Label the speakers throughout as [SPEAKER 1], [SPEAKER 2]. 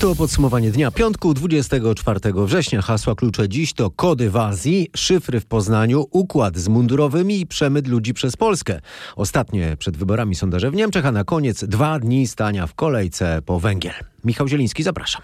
[SPEAKER 1] To podsumowanie dnia piątku 24 września. Hasła klucze dziś to kody w Azji, szyfry w Poznaniu, układ z mundurowymi i przemyt ludzi przez Polskę. Ostatnie przed wyborami sondaże w Niemczech, a na koniec dwa dni stania w kolejce po węgiel. Michał Zieliński, zapraszam.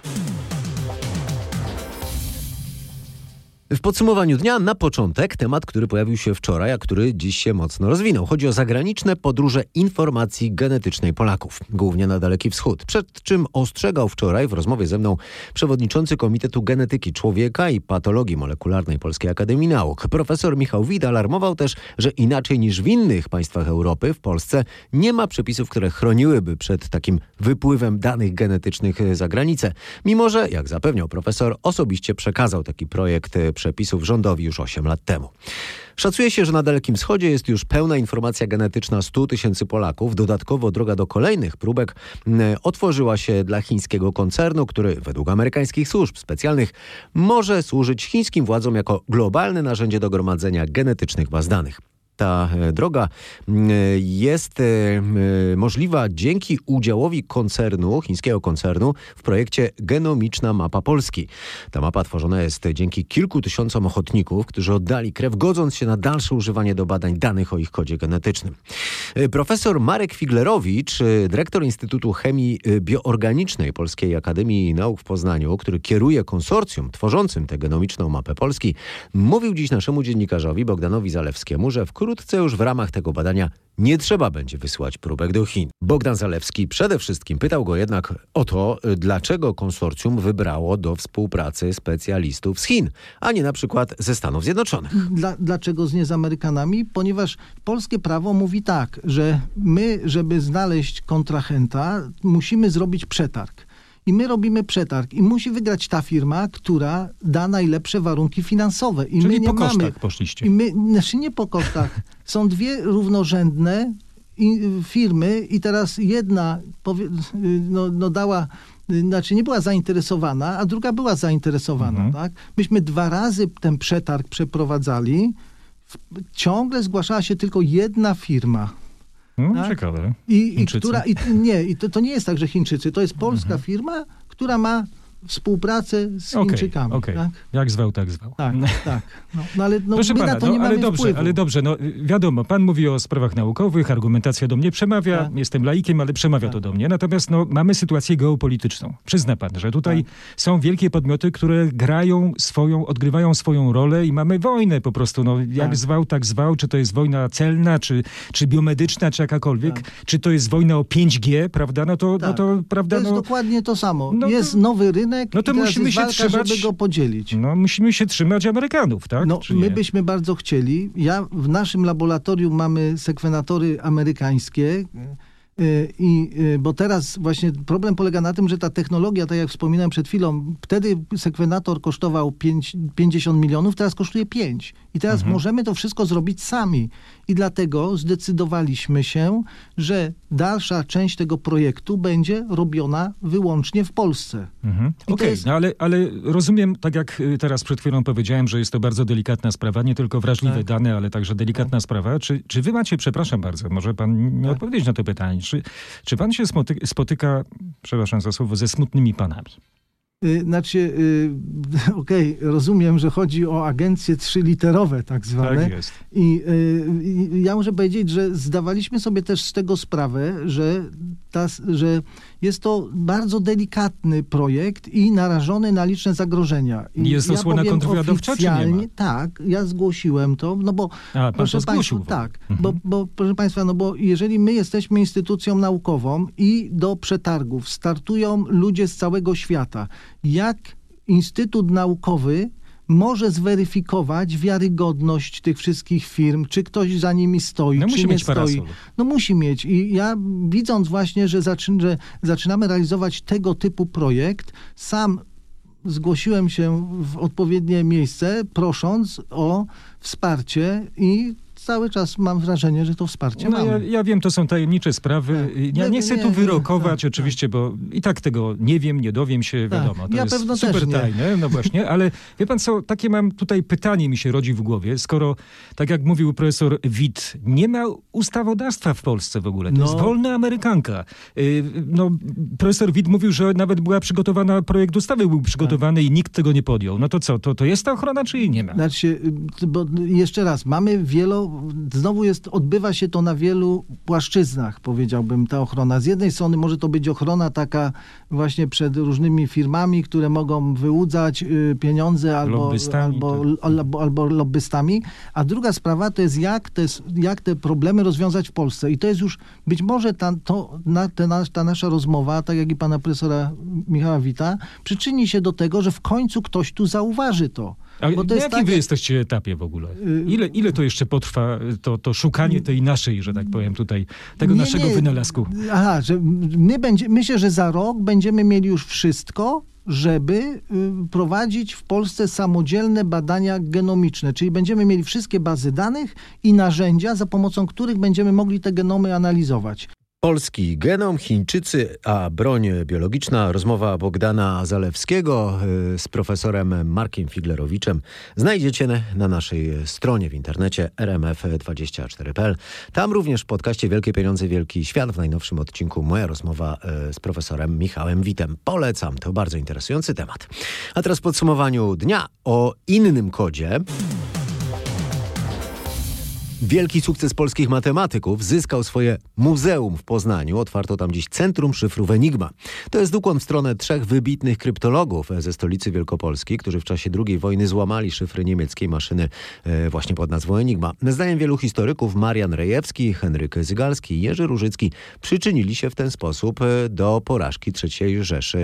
[SPEAKER 1] W podsumowaniu dnia na początek temat, który pojawił się wczoraj, a który dziś się mocno rozwinął. Chodzi o zagraniczne podróże informacji genetycznej Polaków, głównie na Daleki Wschód. Przed czym ostrzegał wczoraj w rozmowie ze mną przewodniczący Komitetu Genetyki Człowieka i Patologii Molekularnej Polskiej Akademii Nauk. Profesor Michał Wid alarmował też, że inaczej niż w innych państwach Europy, w Polsce nie ma przepisów, które chroniłyby przed takim wypływem danych genetycznych za granicę. Mimo, że, jak zapewniał profesor, osobiście przekazał taki projekt przepisów rządowi już 8 lat temu. Szacuje się, że na Dalekim Wschodzie jest już pełna informacja genetyczna 100 tysięcy Polaków. Dodatkowo droga do kolejnych próbek otworzyła się dla chińskiego koncernu, który według amerykańskich służb specjalnych może służyć chińskim władzom jako globalne narzędzie do gromadzenia genetycznych baz danych ta droga jest możliwa dzięki udziałowi koncernu, chińskiego koncernu w projekcie Genomiczna Mapa Polski. Ta mapa tworzona jest dzięki kilku tysiącom ochotników, którzy oddali krew, godząc się na dalsze używanie do badań danych o ich kodzie genetycznym. Profesor Marek Figlerowicz, dyrektor Instytutu Chemii Bioorganicznej Polskiej Akademii Nauk w Poznaniu, który kieruje konsorcjum tworzącym tę genomiczną mapę Polski, mówił dziś naszemu dziennikarzowi Bogdanowi Zalewskiemu, że wkrótce Wkrótce już w ramach tego badania nie trzeba będzie wysyłać próbek do Chin. Bogdan Zalewski przede wszystkim pytał go jednak o to, dlaczego konsorcjum wybrało do współpracy specjalistów z Chin, a nie na przykład ze Stanów Zjednoczonych.
[SPEAKER 2] Dla, dlaczego z nie z Amerykanami? Ponieważ polskie prawo mówi tak, że my, żeby znaleźć kontrahenta, musimy zrobić przetarg. I my robimy przetarg i musi wygrać ta firma, która da najlepsze warunki finansowe. I
[SPEAKER 3] Czyli
[SPEAKER 2] my nie
[SPEAKER 3] po kosztach
[SPEAKER 2] mamy.
[SPEAKER 3] poszliście.
[SPEAKER 2] I my, znaczy nie po kosztach. Są dwie równorzędne firmy i teraz jedna powie, no, no dała, znaczy nie była zainteresowana, a druga była zainteresowana.
[SPEAKER 3] Mhm.
[SPEAKER 2] Tak? Myśmy dwa razy ten przetarg przeprowadzali. Ciągle zgłaszała się tylko jedna firma.
[SPEAKER 3] No,
[SPEAKER 2] tak?
[SPEAKER 3] Ciekawe.
[SPEAKER 2] I, i która, i, nie, i to, to nie jest tak, że Chińczycy, to jest polska firma, która ma współpracę z
[SPEAKER 3] Okej,
[SPEAKER 2] Chińczykami.
[SPEAKER 3] okej.
[SPEAKER 2] Tak,
[SPEAKER 3] Jak zwał, tak zwał.
[SPEAKER 2] tak, tak. No, no ale no,
[SPEAKER 3] Proszę pana, no, ale dobrze,
[SPEAKER 2] wpływu.
[SPEAKER 3] ale dobrze, no wiadomo, pan mówi o sprawach naukowych, argumentacja do mnie przemawia,
[SPEAKER 2] Tak.
[SPEAKER 3] jestem laikiem, ale przemawia
[SPEAKER 2] Tak.
[SPEAKER 3] to do mnie. Natomiast no, mamy sytuację geopolityczną. Przyzna pan, że tutaj
[SPEAKER 2] Tak.
[SPEAKER 3] są wielkie podmioty, które grają swoją, odgrywają swoją rolę i mamy wojnę po prostu, no jak
[SPEAKER 2] Tak.
[SPEAKER 3] zwał, tak zwał, czy to jest wojna celna, czy, czy biomedyczna, czy jakakolwiek,
[SPEAKER 2] Tak.
[SPEAKER 3] czy to jest wojna o 5G, prawda, no to, no to prawda,
[SPEAKER 2] To jest
[SPEAKER 3] no,
[SPEAKER 2] dokładnie to samo.
[SPEAKER 3] no
[SPEAKER 2] jest nowy rynek
[SPEAKER 3] no to musimy się
[SPEAKER 2] walka,
[SPEAKER 3] trzymać-
[SPEAKER 2] żeby go podzielić.
[SPEAKER 3] no musimy się trzymać Amerykanów, tak?
[SPEAKER 2] No, my byśmy bardzo chcieli. Ja w naszym laboratorium mamy sekwenatory amerykańskie. y, I, y, bo teraz właśnie problem polega na tym, że ta technologia, tak jak wspominałem przed chwilą, wtedy sekwenator kosztował 5, 50 milionów, teraz kosztuje 5. I teraz
[SPEAKER 3] Mhm.
[SPEAKER 2] możemy to wszystko zrobić sami. I dlatego zdecydowaliśmy się, że dalsza część tego projektu będzie robiona wyłącznie w Polsce.
[SPEAKER 3] Mhm. Okej,
[SPEAKER 2] jest-
[SPEAKER 3] no ale, ale rozumiem, tak jak y, teraz przed chwilą powiedziałem, że jest to bardzo delikatna sprawa, nie tylko wrażliwe
[SPEAKER 2] Tak.
[SPEAKER 3] dane, ale także delikatna sprawa. Czy, czy wy macie, przepraszam bardzo, może pan nie
[SPEAKER 2] Tak.
[SPEAKER 3] odpowiedzieć na to pytanie, czy, czy pan się spotyka, spotyka, przepraszam za słowo, ze smutnymi panami?
[SPEAKER 2] Y, Znaczy, y, okej, rozumiem, że chodzi o agencje trzyliterowe tak zwane.
[SPEAKER 3] Tak jest.
[SPEAKER 2] I y, i ja muszę powiedzieć, że zdawaliśmy sobie też z tego sprawę, że, ta, że jest to bardzo delikatny projekt i narażony na liczne zagrożenia. I
[SPEAKER 3] Jest to słona
[SPEAKER 2] powiem
[SPEAKER 3] kontrwywiadowcza, czy nie ma?
[SPEAKER 2] Tak, ja zgłosiłem to, no bo
[SPEAKER 3] A,
[SPEAKER 2] proszę. Państwa, tak,
[SPEAKER 3] Mhm.
[SPEAKER 2] bo, bo proszę Państwa, no bo jeżeli my jesteśmy instytucją naukową i do przetargów startują ludzie z całego świata, jak Instytut Naukowy może zweryfikować wiarygodność tych wszystkich firm, czy ktoś za nimi stoi,
[SPEAKER 3] No
[SPEAKER 2] czy
[SPEAKER 3] musi
[SPEAKER 2] nie
[SPEAKER 3] mieć
[SPEAKER 2] stoi.
[SPEAKER 3] parasol.
[SPEAKER 2] No musi mieć. I ja widząc właśnie, że, zaczyn, że zaczynamy realizować tego typu projekt, sam zgłosiłem się w odpowiednie miejsce, prosząc o wsparcie i cały czas mam wrażenie, że to wsparcie
[SPEAKER 3] No,
[SPEAKER 2] mamy.
[SPEAKER 3] ja, ja wiem, to są tajemnicze sprawy.
[SPEAKER 2] Tak.
[SPEAKER 3] Ja
[SPEAKER 2] Nie,
[SPEAKER 3] nie chcę
[SPEAKER 2] nie,
[SPEAKER 3] tu
[SPEAKER 2] nie,
[SPEAKER 3] wyrokować
[SPEAKER 2] tak,
[SPEAKER 3] oczywiście, bo i tak tego nie wiem, nie dowiem się,
[SPEAKER 2] Tak.
[SPEAKER 3] wiadomo. To
[SPEAKER 2] Ja
[SPEAKER 3] jest
[SPEAKER 2] pewno
[SPEAKER 3] super tajne, no właśnie, ale wie pan co, takie mam tutaj pytanie mi się rodzi w głowie, skoro, tak jak mówił profesor Witt, nie ma ustawodawstwa w Polsce w ogóle, to
[SPEAKER 2] No.
[SPEAKER 3] jest wolna Amerykanka. Y, No, profesor Witt mówił, że nawet była przygotowana, projekt ustawy był przygotowany i nikt tego nie podjął. No to co, to, to jest ta ochrona, czy jej nie ma?
[SPEAKER 2] Znaczy, y, bo jeszcze raz, mamy wielo, znowu jest, odbywa się to na wielu płaszczyznach, powiedziałbym, ta ochrona. Z jednej strony może to być ochrona taka właśnie przed różnymi firmami, które mogą wyłudzać y, pieniądze albo,
[SPEAKER 3] Lobbystami,
[SPEAKER 2] albo,
[SPEAKER 3] tak.
[SPEAKER 2] albo, albo lobbystami, a druga sprawa to jest jak te, jak te problemy rozwiązać w Polsce. I to jest już być może ta, to, na, te, na, ta nasza rozmowa, tak jak i pana profesora Michała Wita, przyczyni się do tego, że w końcu ktoś tu zauważy to. Bo to
[SPEAKER 3] na jakim
[SPEAKER 2] tak,
[SPEAKER 3] wy jesteście etapie w ogóle?
[SPEAKER 2] Y-
[SPEAKER 3] Ile, ile to jeszcze potrwa, y, to, to szukanie tej naszej, że tak powiem tutaj, tego
[SPEAKER 2] Nie,
[SPEAKER 3] naszego
[SPEAKER 2] nie.
[SPEAKER 3] wynalazku?
[SPEAKER 2] Aha, że my będzie, myślę, że za rok będziemy mieli już wszystko, żeby y, prowadzić w Polsce samodzielne badania genomiczne, czyli będziemy mieli wszystkie bazy danych i narzędzia, za pomocą których będziemy mogli te genomy analizować.
[SPEAKER 1] Polski genom, Chińczycy, a broń biologiczna. Rozmowa Bogdana Zalewskiego y, z profesorem Markiem Figlerowiczem znajdziecie na- na naszej stronie w internecie rmf24.pl. Tam również w podcaście Wielkie Pieniądze, Wielki Świat w najnowszym odcinku moja rozmowa y, z profesorem Michałem Witem. Polecam, to bardzo interesujący temat. A teraz w podsumowaniu dnia o innym kodzie. Wielki sukces polskich matematyków zyskał swoje muzeum w Poznaniu. Otwarto tam dziś Centrum Szyfrów Enigma. To jest ukłon w stronę trzech wybitnych kryptologów ze stolicy Wielkopolski, którzy w czasie II wojny złamali szyfry niemieckiej maszyny e, właśnie pod nazwą Enigma. Zdaniem wielu historyków Marian Rejewski, Henryk Zygalski i Jerzy Różycki przyczynili się w ten sposób e, do porażki III Rzeszy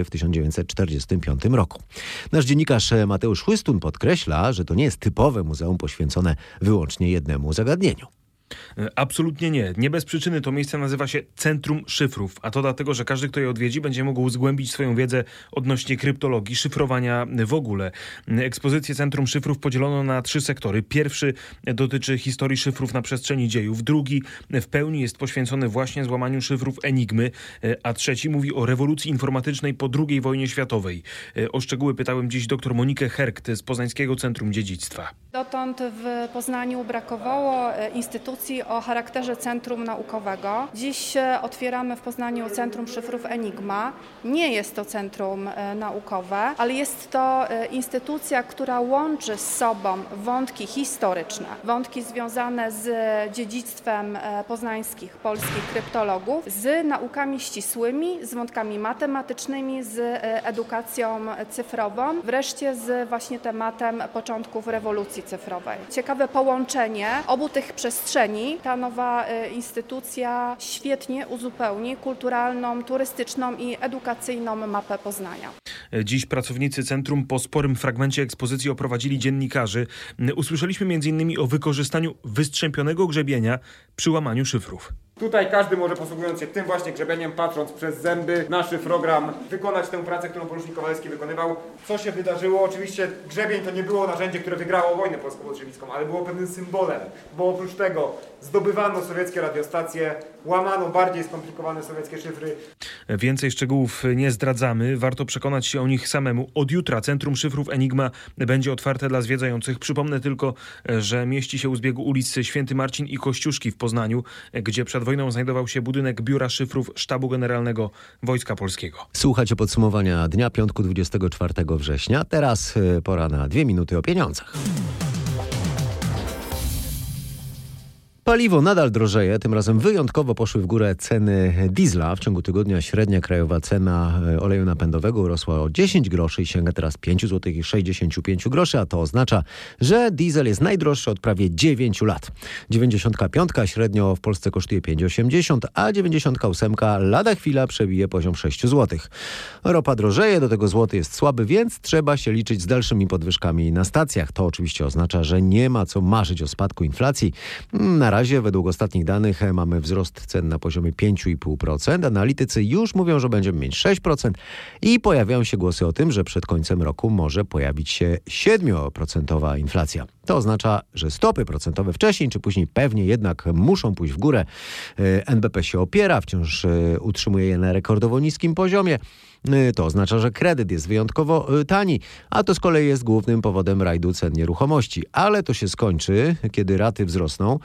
[SPEAKER 1] e, w 1945 roku. Nasz dziennikarz Mateusz Chłystun podkreśla, że to nie jest typowe muzeum poświęcone wyłącznie jednemu zagadnieniu.
[SPEAKER 4] E, Absolutnie nie. Nie bez przyczyny to miejsce nazywa się Centrum Szyfrów, a to dlatego, że każdy, kto je odwiedzi, będzie mógł zgłębić swoją wiedzę odnośnie kryptologii, szyfrowania w ogóle. Ekspozycję Centrum Szyfrów podzielono na trzy sektory. Pierwszy dotyczy historii szyfrów na przestrzeni dziejów, drugi w pełni jest poświęcony właśnie złamaniu szyfrów Enigmy, e, a trzeci mówi o rewolucji informatycznej po II wojnie światowej. E, O szczegóły pytałem dziś dr Monikę Herkt z Poznańskiego Centrum Dziedzictwa.
[SPEAKER 5] Dotąd w Poznaniu brakowało e, instytucji o charakterze centrum naukowego. Dziś e, otwieramy w Poznaniu Centrum Szyfrów Enigma. Nie jest to centrum e, naukowe, ale jest to e, instytucja, która łączy z sobą wątki historyczne, wątki związane z dziedzictwem poznańskich, polskich kryptologów, z naukami ścisłymi, z wątkami matematycznymi, z edukacją cyfrową, wreszcie z właśnie tematem początków rewolucji cyfrowej. Ciekawe połączenie obu tych przestrzeni. Ta nowa e, instytucja świetnie uzupełni kulturalną, turystyczną i edukacyjną mapę Poznania.
[SPEAKER 4] Dziś pracownicy centrum po sporym fragmencie ekspozycji oprowadzili dziennikarzy. Usłyszeliśmy m.in. o wykorzystaniu wystrzępionego grzebienia przy łamaniu szyfrów.
[SPEAKER 6] Tutaj każdy może posługując się tym właśnie grzebieniem, patrząc przez zęby na szyfrogram, wykonać tę pracę, którą porucznik Kowalski wykonywał. Co się wydarzyło? Oczywiście grzebień to nie było narzędzie, które wygrało wojnę polsko-bolszewicką, ale było pewnym symbolem, bo oprócz tego zdobywano sowieckie radiostacje, łamano bardziej skomplikowane sowieckie szyfry,
[SPEAKER 4] Więcej szczegółów nie zdradzamy, warto przekonać się o nich samemu. Od jutra Centrum Szyfrów Enigma będzie otwarte dla zwiedzających. Przypomnę tylko, że mieści się u zbiegu ulic Święty Marcin i Kościuszki w Poznaniu, gdzie przed wojną znajdował się budynek Biura Szyfrów Sztabu Generalnego Wojska Polskiego.
[SPEAKER 1] Słuchajcie podsumowania dnia piątku 24 września. Teraz y, pora na dwie minuty o pieniądzach. Paliwo nadal drożeje, tym razem wyjątkowo poszły w górę ceny diesla. W ciągu tygodnia średnia krajowa cena e, oleju napędowego urosła o 10 groszy i sięga teraz 5 zł i 65 groszy, a to oznacza, że diesel jest najdroższy od prawie 9 lat. 95 średnio w Polsce kosztuje 5,80, a 98 lada chwila przebije poziom 6 zł. Ropa drożeje, do tego złoty jest słaby, więc trzeba się liczyć z dalszymi podwyżkami na stacjach. To oczywiście oznacza, że nie ma co marzyć o spadku inflacji. Na razie według ostatnich danych mamy wzrost cen na poziomie 5,5%. Analitycy już mówią, że będziemy mieć 6% i pojawiają się głosy o tym, że przed końcem roku może pojawić się 7% inflacja. To oznacza, że stopy procentowe wcześniej czy później pewnie jednak muszą pójść w górę. E, NBP się opiera, wciąż e, utrzymuje je na rekordowo niskim poziomie. E, to oznacza, że kredyt jest wyjątkowo tani, a to z kolei jest głównym powodem rajdu cen nieruchomości. Ale to się skończy, kiedy raty wzrosną.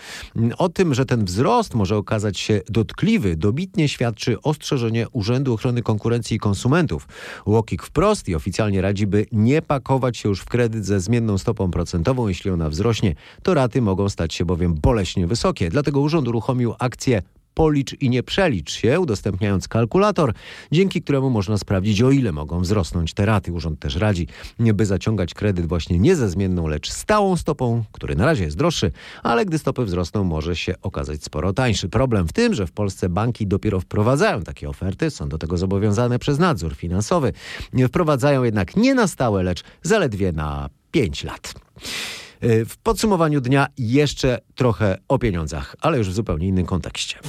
[SPEAKER 1] O tym, że ten wzrost może okazać się dotkliwy, dobitnie świadczy ostrzeżenie Urzędu Ochrony Konkurencji i Konsumentów. Łokik wprost i oficjalnie radzi, by nie pakować się już w kredyt ze zmienną stopą procentową, jeśli ona wzrośnie, to raty mogą stać się bowiem boleśnie wysokie. Dlatego urząd uruchomił akcję policz i nie przelicz się, udostępniając kalkulator, dzięki któremu można sprawdzić, o ile mogą wzrosnąć te raty. Urząd też radzi, by zaciągać kredyt właśnie nie ze zmienną, lecz stałą stopą, który na razie jest droższy, ale gdy stopy wzrosną, może się okazać sporo tańszy. Problem w tym, że w Polsce banki dopiero wprowadzają takie oferty, są do tego zobowiązane przez nadzór finansowy. Wprowadzają jednak nie na stałe, lecz zaledwie na 5 lat. Y, w podsumowaniu dnia jeszcze trochę o pieniądzach, ale już w zupełnie innym kontekście.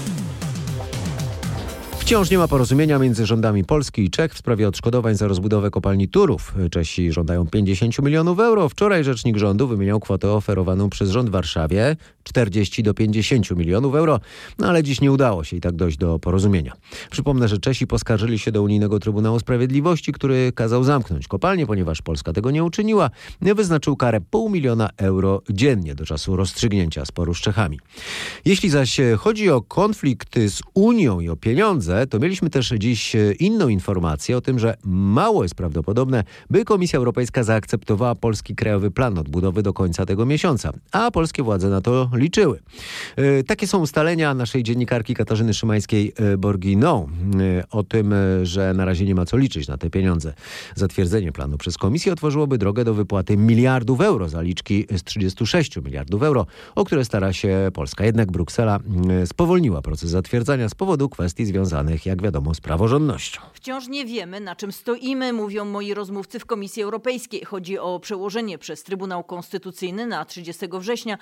[SPEAKER 1] Wciąż nie ma porozumienia między rządami Polski i Czech w sprawie odszkodowań za rozbudowę kopalni Turów. Czesi żądają 50 milionów euro. Wczoraj rzecznik rządu wymieniał kwotę oferowaną przez rząd Warszawie 40 do 50 milionów euro, no ale dziś nie udało się i tak dojść do porozumienia. Przypomnę, że Czesi poskarżyli się do Unijnego Trybunału Sprawiedliwości, który kazał zamknąć kopalnię, ponieważ Polska tego nie uczyniła. Wyznaczył karę pół miliona euro dziennie do czasu rozstrzygnięcia sporu z Czechami. Jeśli zaś chodzi o konflikt z Unią i o pieniądze, to mieliśmy też dziś e, inną informację o tym, że mało jest prawdopodobne, by Komisja Europejska zaakceptowała polski krajowy plan odbudowy do końca tego miesiąca, a polskie władze na to liczyły. E, takie są ustalenia naszej dziennikarki Katarzyny Szymańskiej-Borgino e, o tym, że na razie nie ma co liczyć na te pieniądze. Zatwierdzenie planu przez Komisję otworzyłoby drogę do wypłaty miliardów euro, zaliczki z 36 miliardów euro, o które stara się Polska. Jednak Bruksela spowolniła proces zatwierdzania z powodu kwestii związanych związanych, jak wiadomo, z praworządnością.
[SPEAKER 7] Wciąż nie wiemy, na czym stoimy, mówią moi rozmówcy w Komisji Europejskiej. Chodzi o przełożenie przez Trybunał Konstytucyjny na 30 września